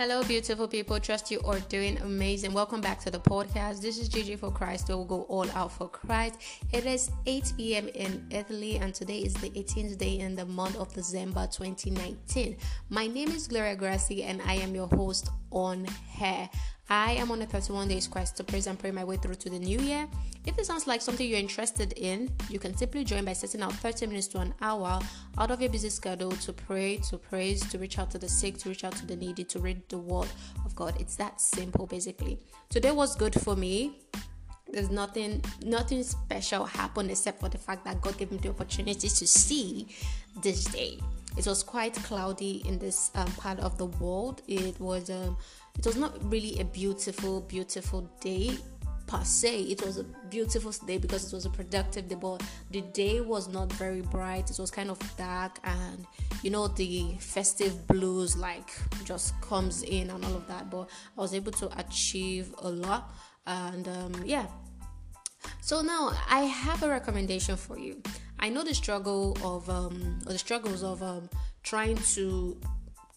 Hello, beautiful people. Trust you are doing amazing. Welcome back to the podcast. This is Gigi for Christ. We will go all out for Christ. It is 8 p.m. in Italy, and today is the 18th day in the month of December 2019. My name is Gloria Grassi, and I am your host on Hair. I am on a 31 days quest to praise and pray my way through to the new year. If it sounds like something you're interested in, you can simply join by setting out 30 minutes to an hour out of your busy schedule to pray, to praise, to reach out to the sick, to reach out to the needy, to read the word of God. It's that simple basically. Today was good for me. There's nothing nothing special happened except for the fact that God gave me the opportunity to see this day. It was quite cloudy in this um, part of the world. It was um, it was not really a beautiful, beautiful day per se. It was a beautiful day because it was a productive day, but the day was not very bright. It was kind of dark, and you know the festive blues like just comes in and all of that. But I was able to achieve a lot, and um, yeah. So now I have a recommendation for you. I know the struggle of um, or the struggles of um, trying to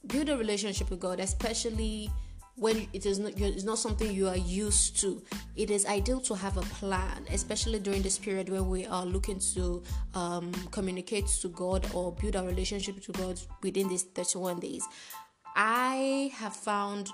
build a relationship with God, especially when it is not it's not something you are used to. It is ideal to have a plan especially during this period where we are looking to um, communicate to god or build a relationship to god within these 31 days. I have found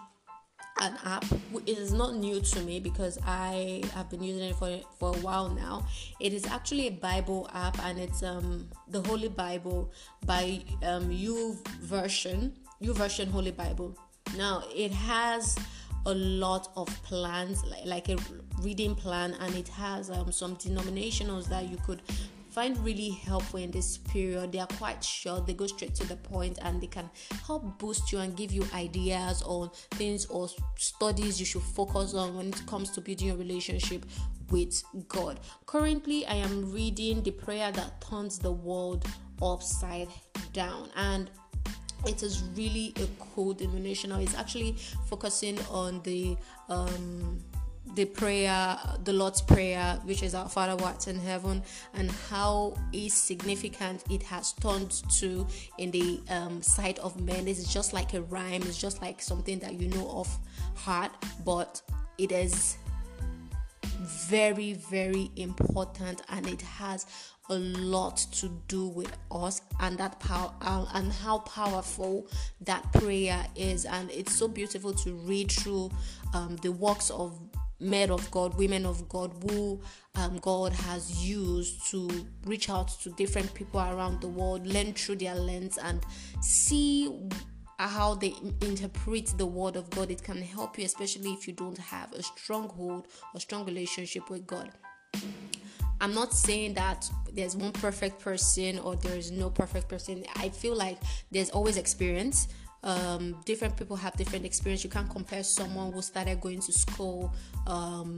an app. It is not new to me because i have been using it for for a while now. It is actually a bible app and it's um the holy bible by um U YouVersion you version holy bible. Now it has a lot of plans, like, like a reading plan, and it has um, some denominationals that you could find really helpful in this period. They are quite short, they go straight to the point, and they can help boost you and give you ideas on things or studies you should focus on when it comes to building a relationship with God. Currently, I am reading The Prayer That Turns the World Upside Down, and it is really a cool denominational. It's actually focusing on the um, the prayer, the Lord's Prayer, which is our Father who in heaven, and how significant it has turned to in the um, sight of men. Is just like a rhyme, it's just like something that you know of heart, but it is very, very important and it has a lot to do with us and that power uh, and how powerful that prayer is and it's so beautiful to read through um, the works of men of God, women of God who um, God has used to reach out to different people around the world, learn through their lens, and see how they interpret the word of God. It can help you, especially if you don't have a stronghold or strong relationship with God. I'm not saying that there's one perfect person or there's no perfect person. I feel like there's always experience. Um, different people have different experience. You can't compare someone who started going to school um,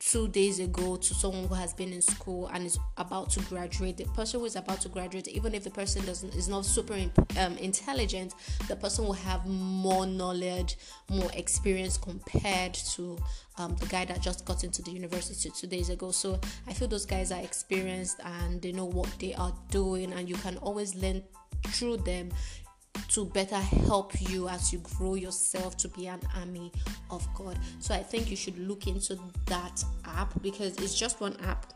two days ago to someone who has been in school and is about to graduate. The person who is about to graduate even if the person doesn't is not super um, intelligent the person will have more knowledge more experience compared to um, the guy that just got into the university two days ago. So i feel those guys are experienced and they know what they are doing and you can always learn through them to better help you as you grow yourself to be an army of God. So I think you should look into that app because it's just one app.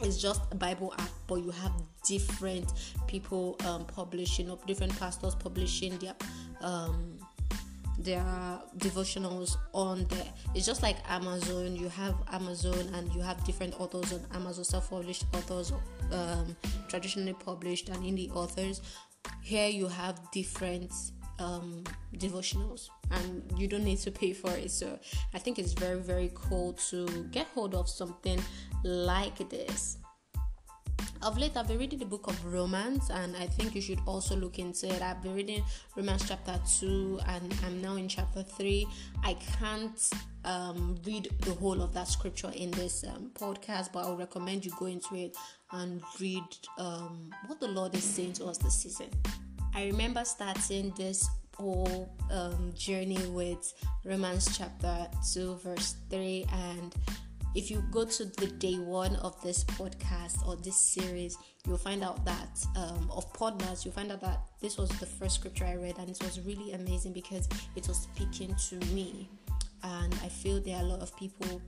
It's just a Bible app, but you have different people um, publishing, or different pastors publishing their um, their devotionals on there. It's just like Amazon. You have Amazon, and you have different authors on Amazon, self-published authors, um, traditionally published, and indie authors here you have different um, devotionals and you don't need to pay for it. So i think it's very very cool to get hold of something like this of late i've been reading the book of romans and i think you should also look into it. I've been reading romans chapter 2 and i'm now in chapter 3 i can't um, read the whole of that scripture in this um, podcast but i would recommend you go into it and read um, what the lord is saying to us this season. I remember starting this whole um, journey with romans chapter 2 verse 3 and if you go to the day one of this podcast or this series, you'll find out that um, of podcasts, you'll find out that this was the first scripture I read, and it was really amazing because it was speaking to me. And I feel there are a lot of people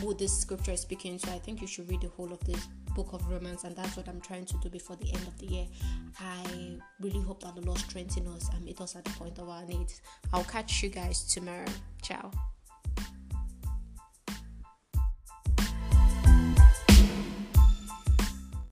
who this scripture is speaking to. I think you should read the whole of this book of Romans, and that's what I'm trying to do before the end of the year. I really hope that the Lord strengthen us and meet us at the point of our needs. I'll catch you guys tomorrow. Ciao.